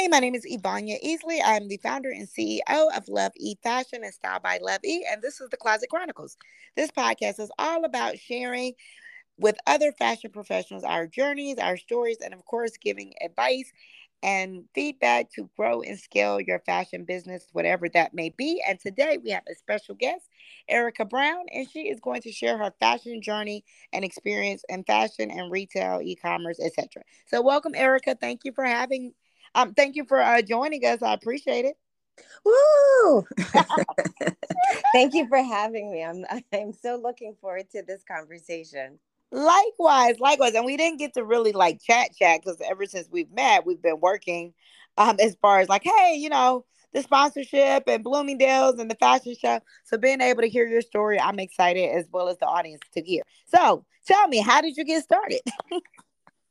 Hi, my name is Ivania Easley. I'm the founder and CEO of Love E Fashion and Style by Love E, and this is the Closet Chronicles. This podcast is all about sharing with other fashion professionals our journeys, our stories, and of course, giving advice and feedback to grow and scale your fashion business, whatever that may be. And today we have a special guest, Erica Brown, and she is going to share her fashion journey and experience in fashion and retail, e-commerce, etc. So, welcome, Erica. Thank you for having. Um, thank you for uh, joining us. I appreciate it. Woo! Thank you for having me. I'm I'm so looking forward to this conversation. Likewise, likewise. And we didn't get to really like chat chat because ever since we've met, we've been working um as far as like, hey, you know, the sponsorship and Bloomingdale's and the fashion show. So being able to hear your story, I'm excited as well as the audience to hear. So tell me, how did you get started?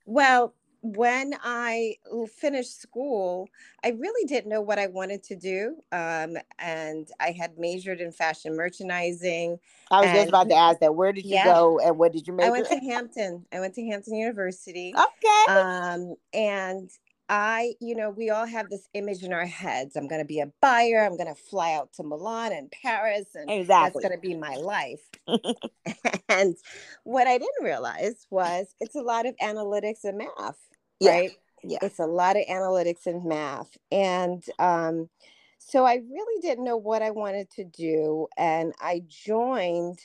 well, when I finished school, I really didn't know what I wanted to do. Um, and I had majored in fashion merchandising. I was and, just about to ask that. Where did you yeah, go and what did you major? I went to Hampton. I went to Hampton University. Okay. Um, and I, you know, we all have this image in our heads. I'm going to be a buyer. I'm going to fly out to Milan and Paris, and exactly. that's going to be my life. and what I didn't realize was it's a lot of analytics and math yeah. right? Yeah. It's a lot of analytics and math. And um, so I really didn't know what I wanted to do. And I joined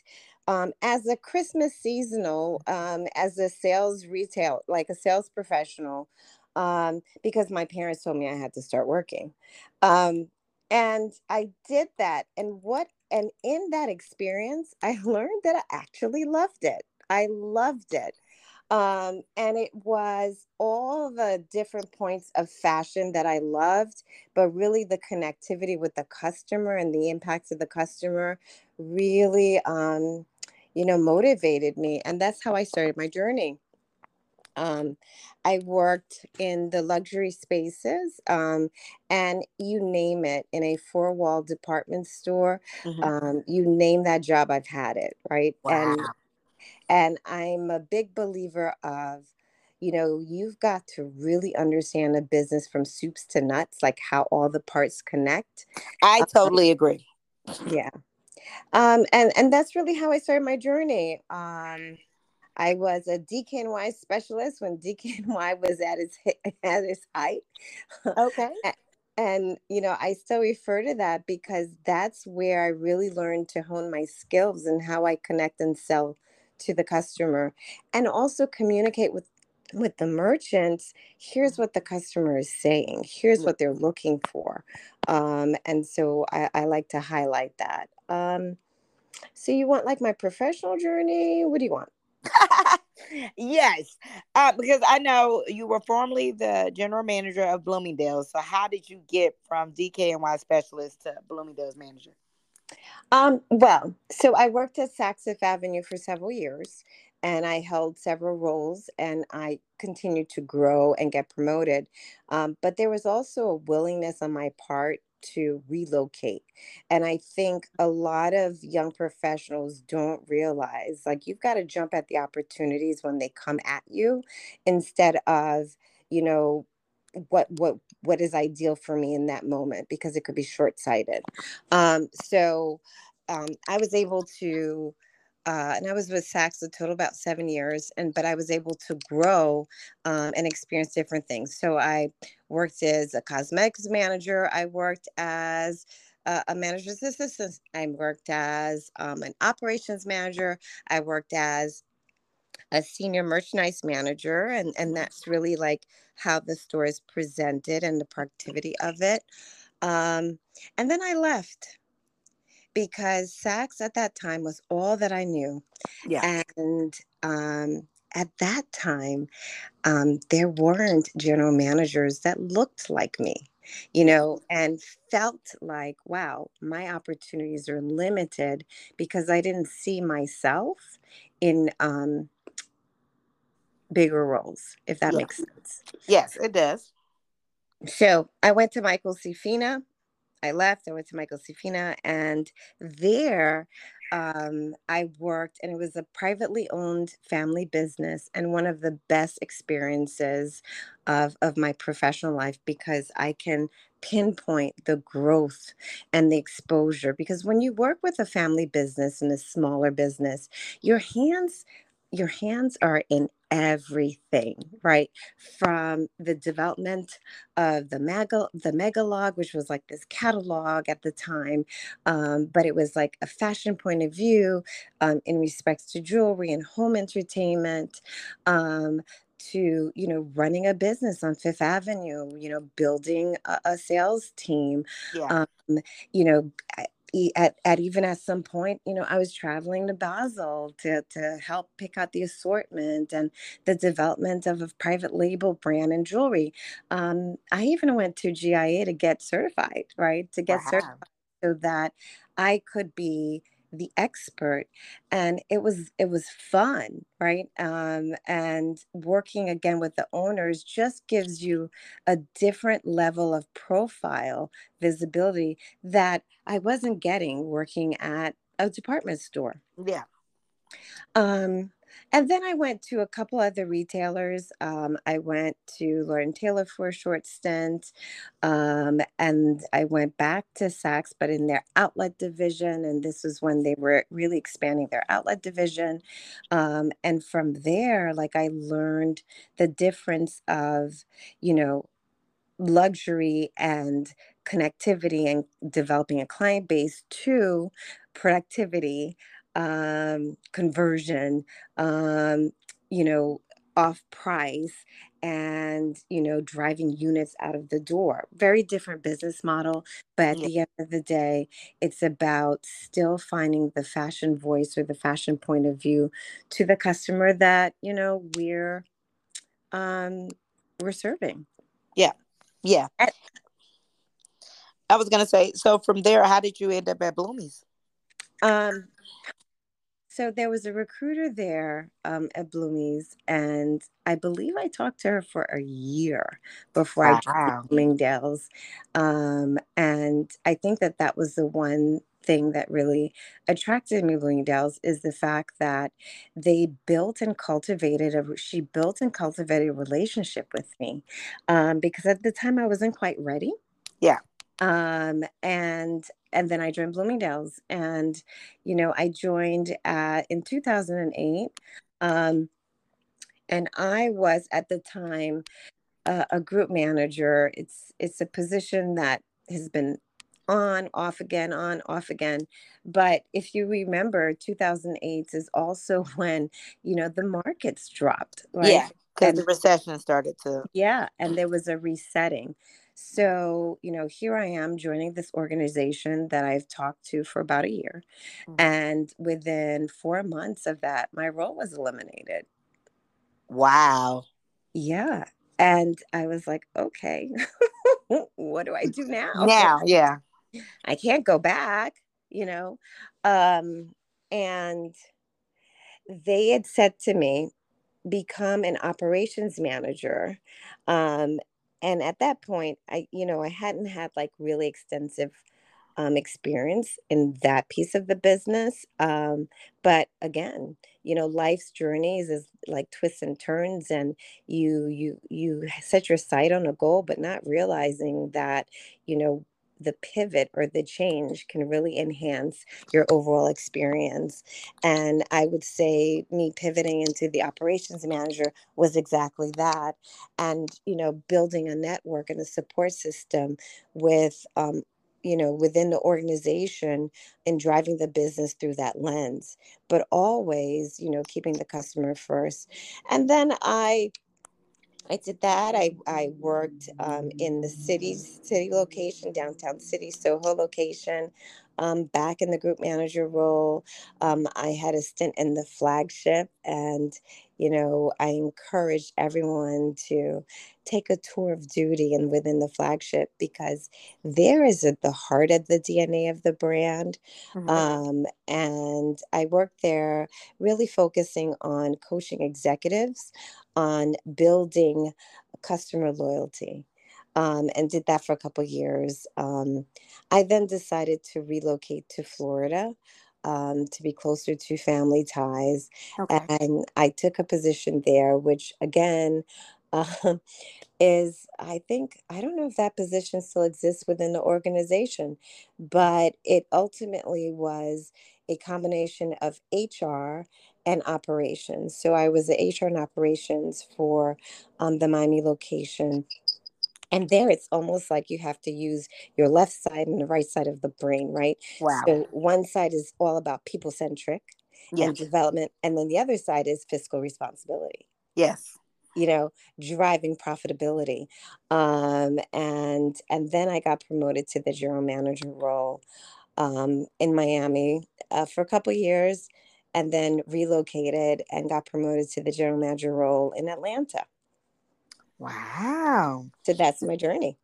um, as a Christmas seasonal, um, as a sales retail, like a sales professional, um, because my parents told me I had to start working. Um, and I did that. And what, and in that experience, I learned that I actually loved it. I loved it. Um, and it was all the different points of fashion that I loved, but really the connectivity with the customer and the impact of the customer really, um, you know, motivated me. And that's how I started my journey. Um, I worked in the luxury spaces, um, and you name it, in a four wall department store. Mm-hmm. Um, you name that job, I've had it, right? Wow. And and I'm a big believer of, you know, you've got to really understand a business from soups to nuts, like how all the parts connect. I um, totally agree. Yeah. Um, and, and that's really how I started my journey. Um, I was a DKNY specialist when DKNY was at its at its height. Okay. and you know, I still refer to that because that's where I really learned to hone my skills and how I connect and sell to the customer and also communicate with with the merchants here's what the customer is saying. Here's what they're looking for. Um, and so I, I, like to highlight that. Um, so you want like my professional journey? What do you want? Yes uh, because i know you were formerly the general manager of bloomingdale's so how did you get from dkny specialist to bloomingdale's manager um, well, so I worked at Saks Fifth Avenue for several years and I held several roles and I continued to grow and get promoted. Um, but there was also a willingness on my part to relocate. And I think a lot of young professionals don't realize like you've got to jump at the opportunities when they come at you instead of, you know, what what what is ideal for me in that moment because it could be short-sighted um, so um, i was able to uh, and I was with Saks a total about seven years, and but I was able to grow um, and experience different things. So I worked as a cosmetics manager. I worked as a, a manager's assistant. I worked as um, an operations manager. I worked as a senior merchandise manager and and that's really like how the store is presented and the productivity of it um, and then i left because Saks at that time was all that I knew. Yeah. And um, at that time, um, there weren't general managers that looked like me, you know, and felt like, wow, my opportunities are limited because I didn't see myself in um, bigger roles, if that makes sense. Yes, it does. So I went to Michael C. Fina. I left. I went to Michael C. Fina, and there um, I worked, and it was a privately owned family business, and one of the best experiences of of my professional life because I can pinpoint the growth and the exposure. Because when you work with a family business and a smaller business, your hands your hands are in everything, right? From the development of the mega the megalog, which was like this catalog at the time, um, but it was like a fashion point of view um, in respects to jewelry and home entertainment. Um, to you know running a business on fifth avenue you know building a, a sales team yeah. um, you know at, at even at some point, you know, I was traveling to Basel to, to help pick out the assortment and the development of a private label brand and jewelry. Um, I even went to GIA to get certified, right? To get wow. certified so that I could be the expert and it was it was fun right? Um, and working again with the owners just gives you a different level of profile visibility that i wasn't getting working at a department store. Yeah. Um and then I went to a couple other retailers. Um, I went to Lord & Taylor for a short stint. Um, and I went back to Saks, but in their outlet division. And this was when they were really expanding their outlet division. Um, and from there, like I learned the difference of, you know, luxury and connectivity and developing a client base to productivity um, conversion, um, you know, off price and you know driving units out of the door. Very different business model but at yeah. the end of the day it's about still finding the fashion voice or the fashion point of view to the customer that you know we're um we're serving. Yeah. Yeah. I was gonna say so from there how did you end up at bloomies? Um so there was a recruiter there um, at Bloomies, and I believe I talked to her for a year before wow. I joined Bloomingdale's. Um, and I think that that was the one thing that really attracted me to Bloomingdale's is the fact that they built and cultivated a she built and cultivated a relationship with me um, because at the time I wasn't quite ready. Yeah. Um, and and then I joined Bloomingdale's, and you know I joined at, in 2008, um, and I was at the time uh, a group manager. It's it's a position that has been on off again on off again but if you remember 2008 is also when you know the markets dropped right? yeah because the recession started to yeah and there was a resetting so, you know, here I am joining this organization that I've talked to for about a year. Mm-hmm. And within four months of that, my role was eliminated. Wow. Yeah. And I was like, okay, what do I do now? Now, yeah. I can't go back, you know. Um, and they had said to me, become an operations manager um, and at that point i you know i hadn't had like really extensive um, experience in that piece of the business um, but again you know life's journeys is like twists and turns and you you you set your sight on a goal but not realizing that you know the pivot or the change can really enhance your overall experience. And I would say me pivoting into the operations manager was exactly that. And, you know, building a network and a support system with, um, you know, within the organization and driving the business through that lens, but always, you know, keeping the customer first. And then I I did that. I, I worked um, in the city city location, downtown city, Soho location, um, back in the group manager role. Um, I had a stint in the flagship, and you know, I encourage everyone to take a tour of duty and within the flagship because there is at the heart of the DNA of the brand. Mm-hmm. Um, and I worked there really focusing on coaching executives on building customer loyalty. um, and did that for a couple years. Um, I then decided to relocate to Florida um, to be closer to family ties. Okay. And I took a position there, which again um, is, I think, I don't know if that position still exists within the organization, but it ultimately was a combination of HR and operations. So I was the HR and operations for um, the Miami location. And there it's almost like you have to use your left side and the right side of the brain right? Wow. So one side is all about people centric yes. and development and then the other side is fiscal responsibility. Yes. You know driving profitability. Um, and and then i got promoted to the general manager role um, in miami uh, for a couple years and then relocated and got promoted to the general manager role in atlanta Wow. So that's my journey.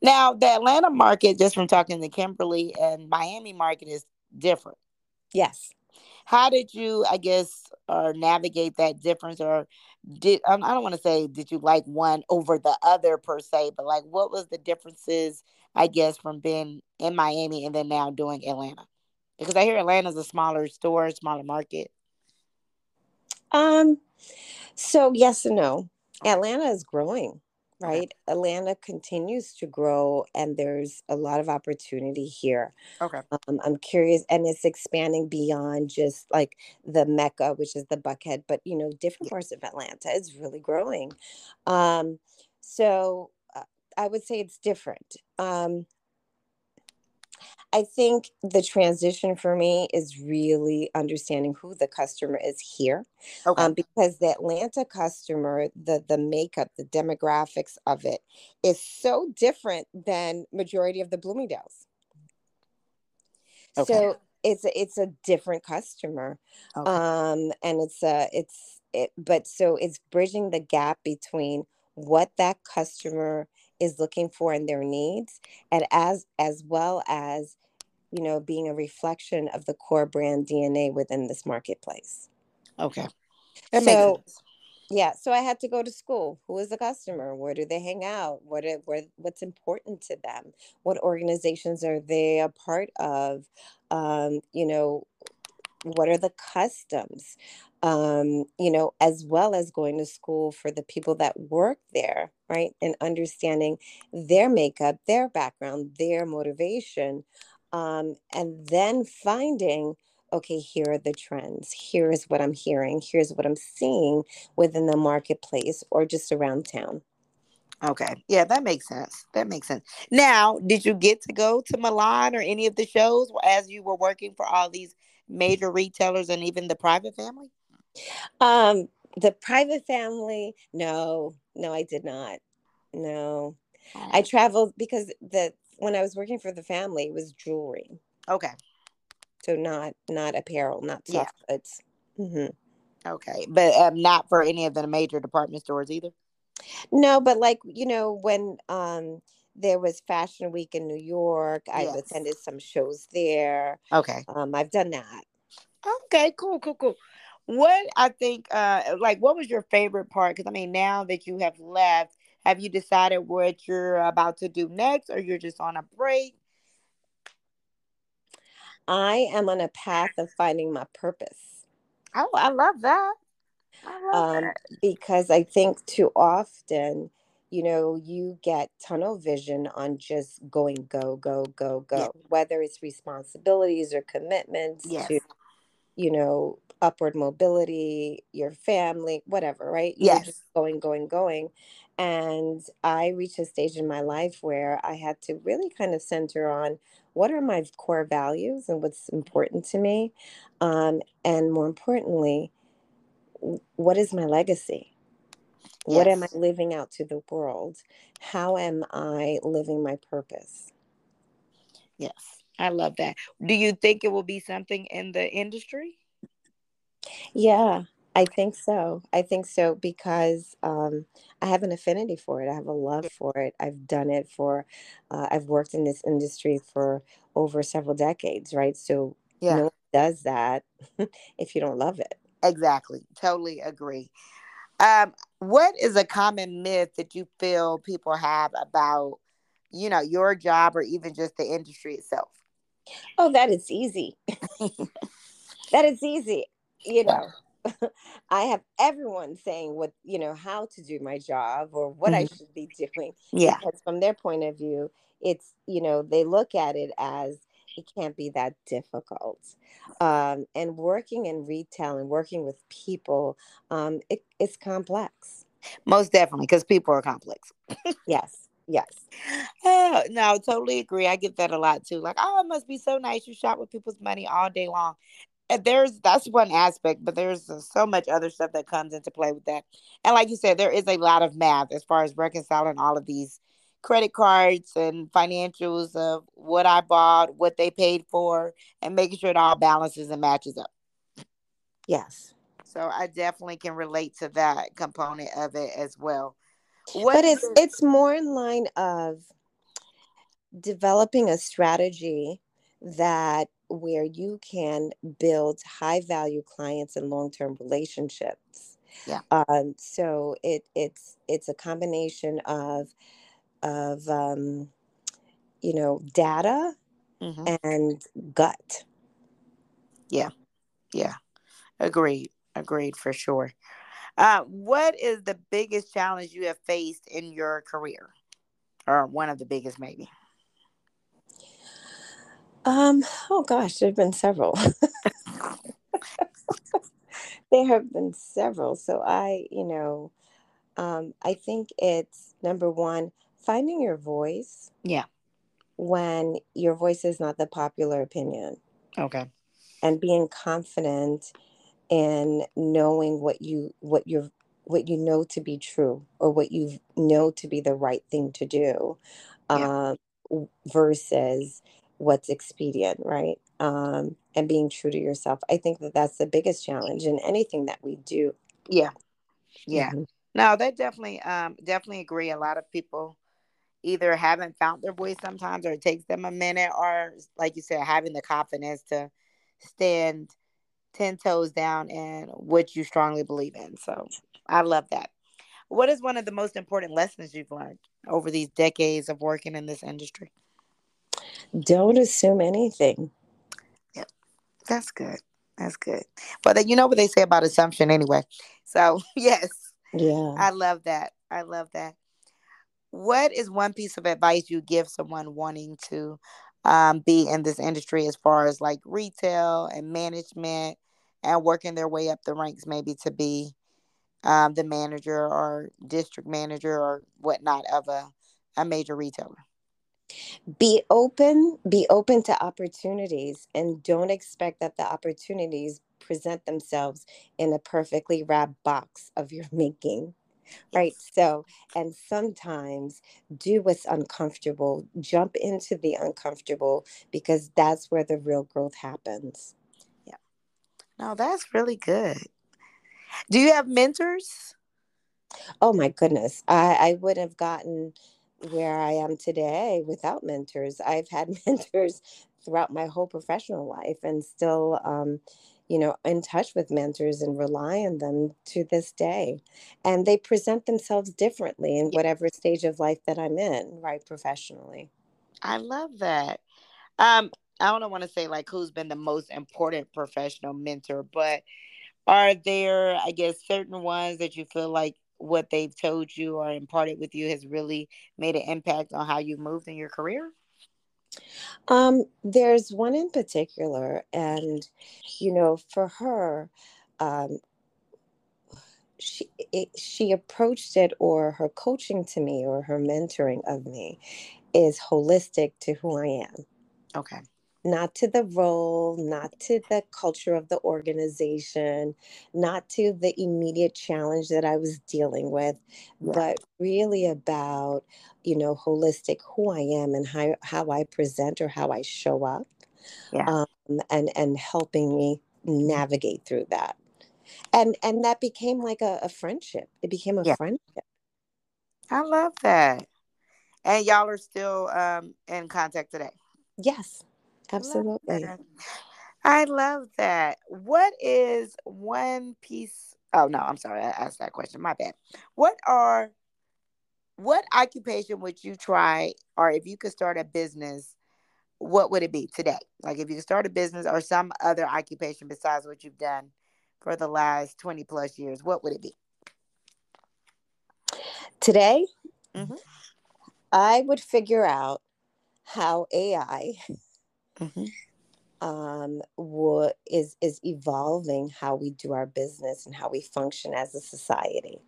Now, the Atlanta market, just from talking to Kimberly and Miami market, is different. Yes. How did you, I guess, or navigate that difference, or did um, I don't want to say did you like one over the other per se, but like what was the differences, I guess, from being in Miami and then now doing Atlanta? Because I hear Atlanta's a smaller store, smaller market. Um, so yes and no. Atlanta is growing, right? Okay. Atlanta continues to grow, and there's a lot of opportunity here. Okay. Um, I'm curious, and it's expanding beyond just like the Mecca, which is the Buckhead, but you know, different parts of Atlanta is really growing. Um, so uh, I would say it's different. Um, I think the transition for me is really understanding who the customer is here. Okay. Um, because the Atlanta customer, the the makeup, the demographics of it is so different than majority of the Bloomingdale's. Okay. So it's a, it's a different customer. Okay. Um, and it's a it's it, but so it's bridging the gap between what that customer is looking for in their needs and as as well as you know being a reflection of the core brand dna within this marketplace. Okay. That so yeah so i had to go to school. Who is the customer? Where do they hang out? What are, where, what's important to them? What organizations are they a part of? Um, you know what are the customs um, you know, as well as going to school for the people that work there, right? And understanding their makeup, their background, their motivation, um, and then finding, okay, here are the trends. Here's what I'm hearing. Here's what I'm seeing within the marketplace or just around town. Okay. Yeah, that makes sense. That makes sense. Now, did you get to go to Milan or any of the shows as you were working for all these major retailers and even the private family? Um, the private family, no, no, I did not. No, oh. I traveled because the when I was working for the family, it was jewelry. Okay. So not not apparel, not soft yeah. goods. Mm-hmm. Okay, but um, not for any of the major department stores either. No, but like you know when um there was Fashion Week in New York, yes. I've attended some shows there. Okay. Um, I've done that. Okay, cool, cool, cool what I think, uh, like, what was your favorite part? Because I mean, now that you have left, have you decided what you're about to do next, or you're just on a break? I am on a path of finding my purpose. Oh, I love that. I love um, that. Because I think too often, you know, you get tunnel vision on just going go, go, go, go, yeah. whether it's responsibilities or commitments yes. to, you know, upward mobility, your family, whatever, right? Yes. You're just going, going, going. And I reached a stage in my life where I had to really kind of center on what are my core values and what's important to me. Um, and more importantly, what is my legacy? Yes. What am I living out to the world? How am I living my purpose? Yes, I love that. Do you think it will be something in the industry? Yeah, I think so. I think so because um, I have an affinity for it. I have a love for it. I've done it for, uh, I've worked in this industry for over several decades, right? So yeah. no one does that if you don't love it. Exactly. Totally agree. Um, what is a common myth that you feel people have about, you know, your job or even just the industry itself? Oh, that is easy. that is easy. You know, I have everyone saying what, you know, how to do my job or what mm-hmm. I should be doing. Yeah. Because from their point of view, it's, you know, they look at it as it can't be that difficult. Um, and working in retail and working with people, um, it, it's complex. Most definitely, because people are complex. yes, yes. Uh, no, totally agree. I get that a lot too. Like, oh, it must be so nice. You shop with people's money all day long. And there's that's one aspect, but there's so much other stuff that comes into play with that. And like you said, there is a lot of math as far as reconciling all of these credit cards and financials of what I bought, what they paid for, and making sure it all balances and matches up. Yes. So I definitely can relate to that component of it as well. What but it's it's more in line of developing a strategy that where you can build high value clients and long term relationships. Yeah. Um, so it it's it's a combination of of um, you know data mm-hmm. and gut yeah yeah agreed agreed for sure uh, what is the biggest challenge you have faced in your career or one of the biggest maybe um oh gosh there have been several there have been several so i you know um, i think it's number one finding your voice. Yeah. When your voice is not the popular opinion. Okay. And being confident in knowing what you what you're what you know to be true or what you know to be the right thing to do yeah. um, versus what's expedient right? Um, and being true to yourself. I think that that's the biggest challenge in anything that we do. Yeah. Yeah. Mm-hmm. no that definitely um definitely agree. A lot of people either haven't found their voice sometimes or it takes them a minute or like you said having the confidence to stand 10 toes down and what you strongly believe in. So i love that. What is one of the most important lessons you've learned over these decades of working in this industry? Don't assume anything. Yep. That's good. That's good. But then you know what they say about assumption anyway. So yes. Yeah. I love that. I love that. What is one piece of advice you give someone wanting to um, be in this industry as far as like retail and management and working their way up the ranks maybe to be um, the manager or district manager or whatnot of a, a major retailer. Be open be open to opportunities and don't expect that the opportunities present themselves in a perfectly wrapped box of your making right so and sometimes do what's uncomfortable jump into the uncomfortable because that's where the real growth happens. Yeah. No that's really good. Do you have mentors? Oh my goodness i i would have gotten where i am today without mentors. I've had mentors throughout my whole professional life and still um, you know, in touch with mentors and rely on them to this day. And they present themselves differently in whatever stage of life that I'm in, right, professionally. I love that. Um, I don't want to say like who's been the most important professional mentor, but are there, I guess, certain ones that you feel like what they've told you or imparted with you has really made an impact on how you moved in your career? Um, there's one in particular, and you know, for her, um, she it, she approached it, or her coaching to me, or her mentoring of me, is holistic to who I am. Okay not to the role, not to the culture of the organization, not to the immediate challenge that I was dealing with, yeah. but really about, you know, holistic who I am and how, how I present or how I show up. Yeah. Um, and and helping me navigate through that. And and that became like a, a friendship. It became a yeah. friendship. I love that. And y'all are still um, in contact today. Yes. Absolutely. I love that. What is one piece Oh no, I'm sorry. I asked that question. My bad. What are what occupation would you try, or if you could start a business, what would it be today? Like if you could start a business or some other occupation besides what you've done for the last 20 plus years, what would it be? Today, mm-hmm. I would figure out how AI mm-hmm. um, what is is evolving how we do our business and how we function as a society.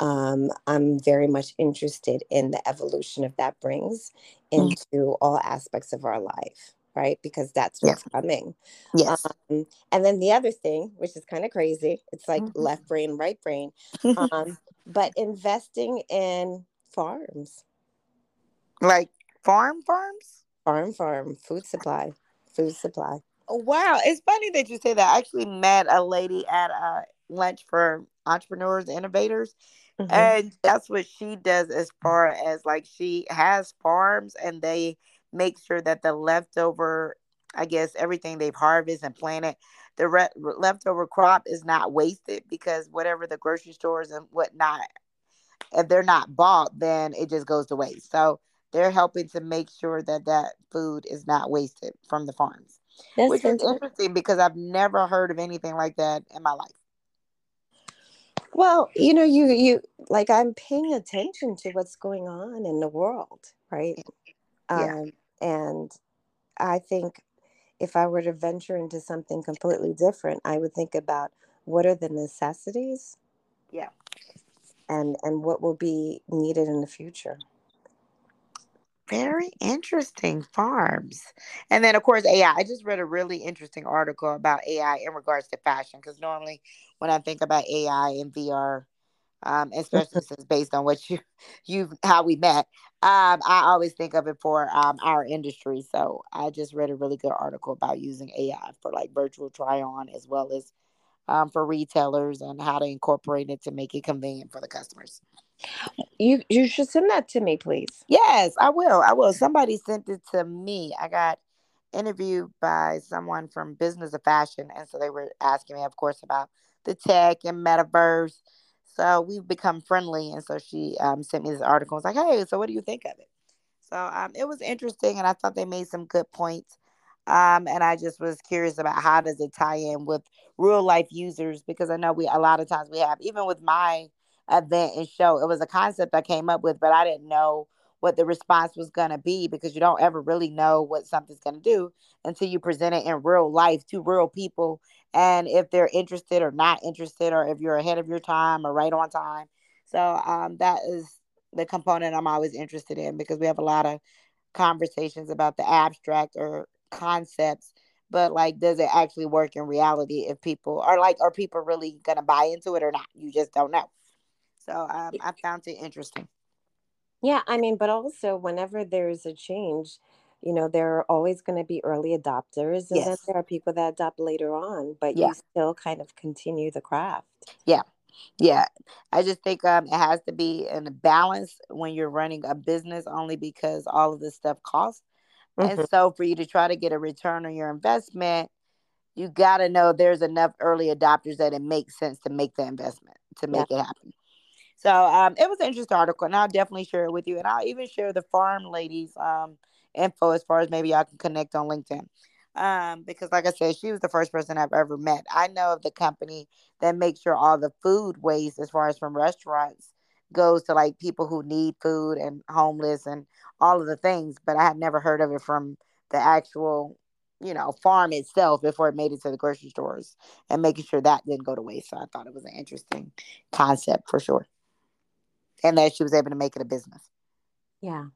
Um, I'm very much interested in the evolution of that brings mm. into mm-hmm. all aspects of our life, right? Because that's what's yeah. coming. Yes. Um, and then the other thing, which is kind of crazy, it's like mm-hmm. left brain, right brain, um, but investing in farms. Like farm farms? Farm farm, food supply, food supply. Oh, wow. It's funny that you say that. I actually met a lady at a lunch for entrepreneurs, innovators. Mm-hmm. And that's what she does as far as like she has farms and they make sure that the leftover, I guess, everything they've harvested and planted, the re- leftover crop is not wasted because whatever the grocery stores and whatnot, if they're not bought, then it just goes to waste. So they're helping to make sure that that food is not wasted from the farms, That's which is interesting because I've never heard of anything like that in my life. Well, you know, you you like I'm paying attention to what's going on in the world, right? Yeah. Um, and I think if I were to venture into something completely different, I would think about what are the necessities? Yeah. And and what will be needed in the future. Very interesting farms. And then, of course, AI. I just read a really interesting article about AI in regards to fashion because normally when I think about AI and VR, um, especially since based on what you you how we met, um, I always think of it for um, our industry. So I just read a really good article about using AI for like virtual try on as well as um, for retailers and how to incorporate it to make it convenient for the customers. You you should send that to me, please. Yes, I will. I will. Somebody sent it to me. I got interviewed by someone from Business of Fashion, and so they were asking me, of course, about the tech and metaverse. So we've become friendly, and so she um, sent me this article. I was like, "Hey, so what do you think of it?" So um, it was interesting, and I thought they made some good points. Um, and I just was curious about how does it tie in with real life users because I know we a lot of times we have even with my event and show. It was a concept I came up with, but I didn't know what the response was going to be because you don't ever really know what something's going to do until you present it in real life to real people. And if they're interested or not interested, or if you're ahead of your time or right on time. So um, that is the component I'm always interested in because we have a lot of conversations about the abstract or concepts but like does it actually work in reality if people are like are people really gonna buy into it or not you just don't know so um, I found it interesting. Yeah, I mean, but also whenever there's a change, you know, there are always going to be early adopters, and yes. then there are people that adopt later on, but yeah. you still kind of continue the craft. Yeah. Yeah, I just think um, it has to be in a balance when you're running a business, only because all of this stuff costs. Mm-hmm. And so, for you to try to get a return on your investment, you got to know there's enough early adopters that it makes sense to make the investment to make yeah. it happen. So um, it was an interesting article, and I'll definitely share it with you. And I'll even share the farm ladies um, info as far as maybe y'all can connect on LinkedIn. Um, because like I said, she was the first person I've ever met. I know of the company that makes sure all the food waste, as far as from restaurants, goes to like people who need food and homeless and all of the things. But I had never heard of it from the actual, you know, farm itself before it made it to the grocery stores and making sure that didn't go to waste. So I thought it was an interesting concept for sure and that she was able to make it a business. Yeah.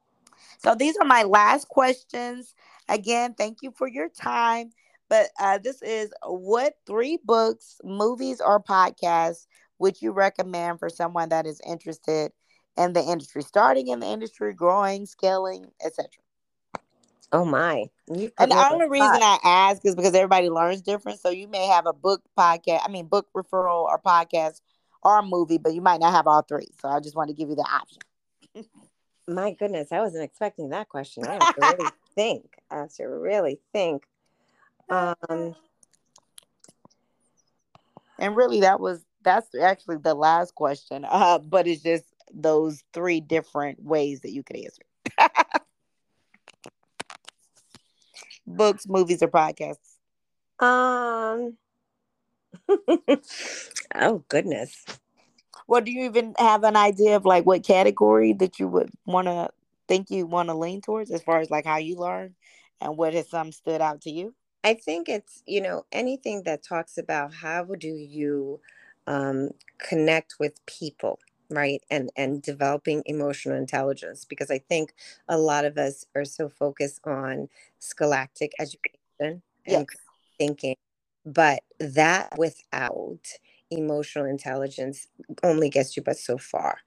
So these are my last questions. Again, thank you for your time. But uh, this is what three books, movies, or podcasts would you recommend for someone that is interested in the industry, starting in the industry, growing, scaling, etc. Oh my! And the only reason I ask is because everybody learns different. So you may have a book podcast, I mean, book referral or podcast or a movie, but you might not have all three. So I just want to give you the option. My goodness, I wasn't expecting that question. I have to really think. I have to really think. Um, and really, that was that's actually the last question. Uh, but it's just those three different ways that you could answer. Books, movies, or podcasts. Um. oh goodness. Well, do you even have an idea of like what category that you would want to think you want to lean towards as far as like how you learn and what has some stood out to you? I think it's, you know, anything that talks about how do you um, connect with people, right? And and developing emotional intelligence because I think a lot of us are so focused on scholastic education and yes. thinking, but that without emotional intelligence only gets you but so far.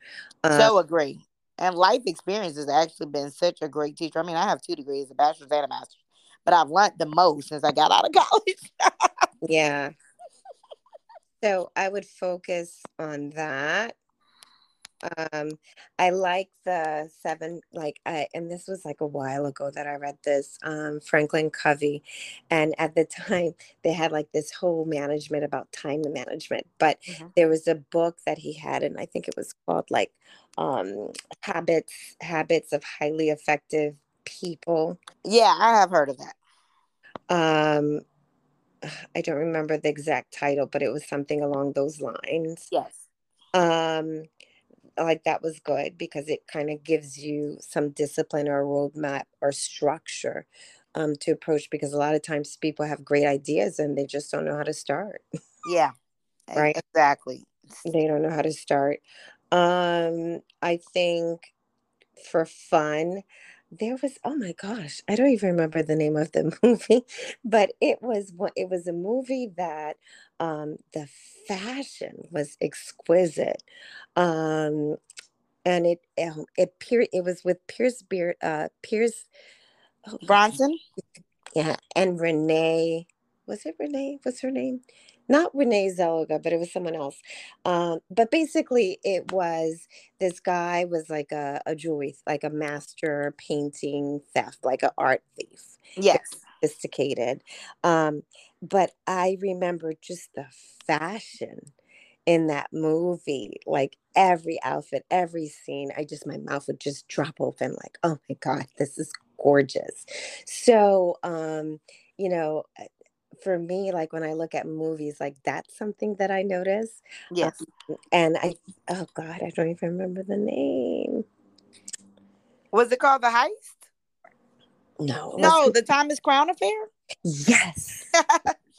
so um, agree. And life experience has actually been such a great teacher. I mean, I have two degrees, a bachelor's and a master's, but I've learned the most since I got out of college. yeah. So I would focus on that um i like the seven like i and this was like a while ago that i read this um franklin covey and at the time they had like this whole management about time management but mm-hmm. there was a book that he had and i think it was called like um habits habits of highly effective people. Yeah i have heard of that. Um i don't remember the exact title but it was something along those lines. Yes. Um like that was good because it kind of gives you some discipline or a roadmap or structure um, to approach because a lot of times people have great ideas and they just don't know how to start. Yeah. right. Exactly. They don't know how to start. Um, I think for fun, there was oh my gosh i don't even remember the name of the movie but it was what it was a movie that um the fashion was exquisite um and it um, it it was with pierce beard uh pierce oh, brosnan yeah and renee was it renee? What's her name not Renee Zellweger, but it was someone else. Um, but basically, it was this guy was like a, a jewelry, like a master painting theft, like an art thief. Yes, sophisticated. Um, but I remember just the fashion in that movie, like every outfit, every scene. I just my mouth would just drop open, like, oh my god, this is gorgeous. So, um, you know for me, like when I look at movies, like that's something that I notice. Yes. Um, and I, oh God, I don't even remember the name. Was it called The Heist? No. No, The Thomas Crown Affair? Yes.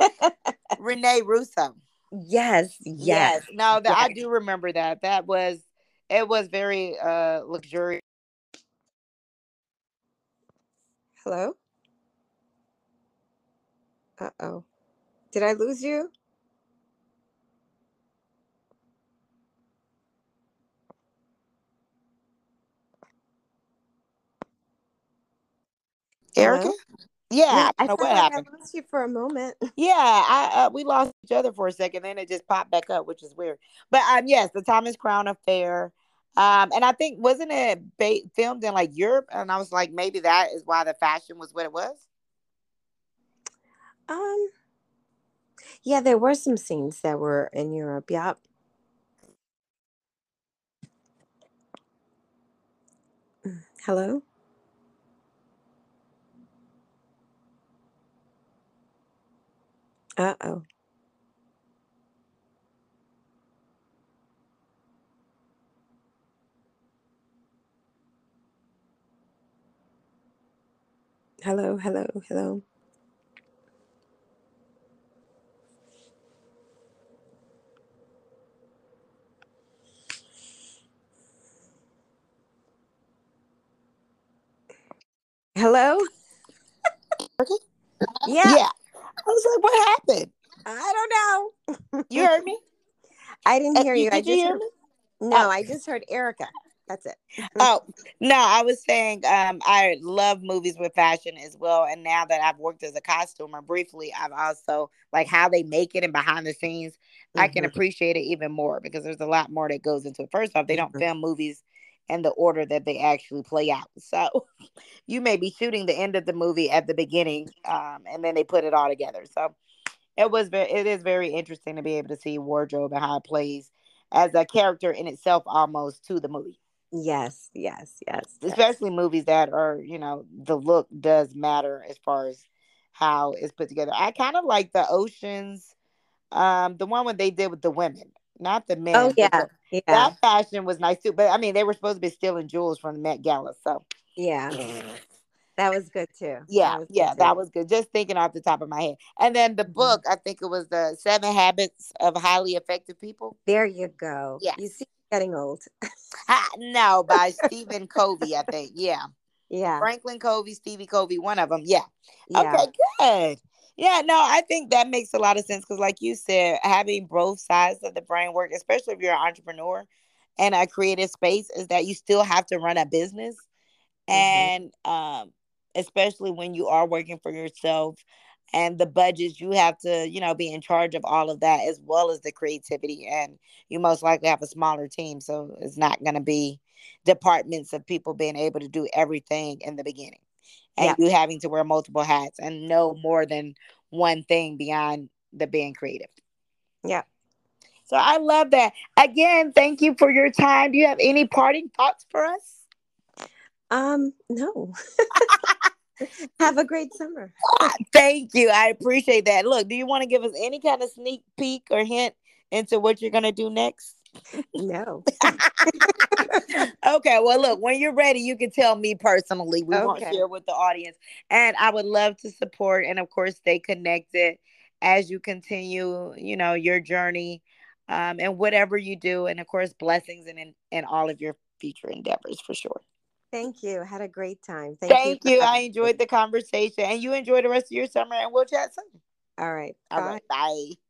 Renee Russo. Yes, yes. yes. No, that yes. I do remember that. That was it was very uh luxurious. Hello? Uh oh. Did I lose you? Erica? Yeah, yeah, I know what happened. I lost you for a moment. Yeah, I uh, we lost each other for a second, then it just popped back up, which is weird. But um, yes, the Thomas Crown Affair. Um, and I think wasn't it ba- filmed in like Europe? And I was like, maybe that is why the fashion was what it was. Um, yeah, there were some scenes that were in Europe. Yep. Mm, hello? Uh oh. Hello, hello, hello. Hello? Okay. Yeah. Yeah. I was like, what happened? I don't know. you heard me? I didn't hear you. Did I just you hear heard, me? No, oh. I just heard Erica. That's it. oh no, I was saying um, I love movies with fashion as well. And now that I've worked as a costumer briefly, I've also like how they make it and behind the scenes. Mm-hmm. I can mm-hmm. appreciate it even more because there's a lot more that goes into it. First off, they don't mm-hmm. film movies and the order that they actually play out. So you may be shooting the end of the movie at the beginning, um, and then they put it all together. So it was very it is very interesting to be able to see wardrobe and how it plays as a character in itself almost to the movie. Yes, yes, yes. Especially yes. movies that are, you know, the look does matter as far as how it's put together. I kind of like the oceans, um, the one when they did with the women, not the men. Oh yeah, yeah. That fashion was nice too. But I mean, they were supposed to be stealing jewels from the Met Gala, so yeah. That was good too. Yeah, that yeah, that was good. Just thinking off the top of my head. And then the mm-hmm. book, I think it was the Seven Habits of Highly Effective People. There you go. Yeah. You see, getting old. no, by Stephen Covey, I think. Yeah. Yeah. Franklin Covey, Stevie Covey, one of them. Yeah. yeah. Okay, good. Yeah, no, I think that makes a lot of sense because, like you said, having both sides of the brain work, especially if you're an entrepreneur and a creative space, is that you still have to run a business. Mm-hmm. And um, especially when you are working for yourself and the budgets you have to you know be in charge of all of that as well as the creativity and you most likely have a smaller team so it's not going to be departments of people being able to do everything in the beginning and yeah. you having to wear multiple hats and know more than one thing beyond the being creative yeah so i love that again thank you for your time do you have any parting thoughts for us um, no. Have a great summer. Thank you. I appreciate that. Look, do you want to give us any kind of sneak peek or hint into what you're going to do next? No. okay. Well, look, when you're ready, you can tell me personally. We okay. won't share with the audience. And I would love to support and, of course, stay connected as you continue, you know, your journey um, and whatever you do. And, of course, blessings in, in, in all of your future endeavors for sure. Thank you. Had a great time. Thank, Thank you. you. I enjoyed the conversation and you enjoy the rest of your summer and we'll chat soon. All right. All bye. right. Bye.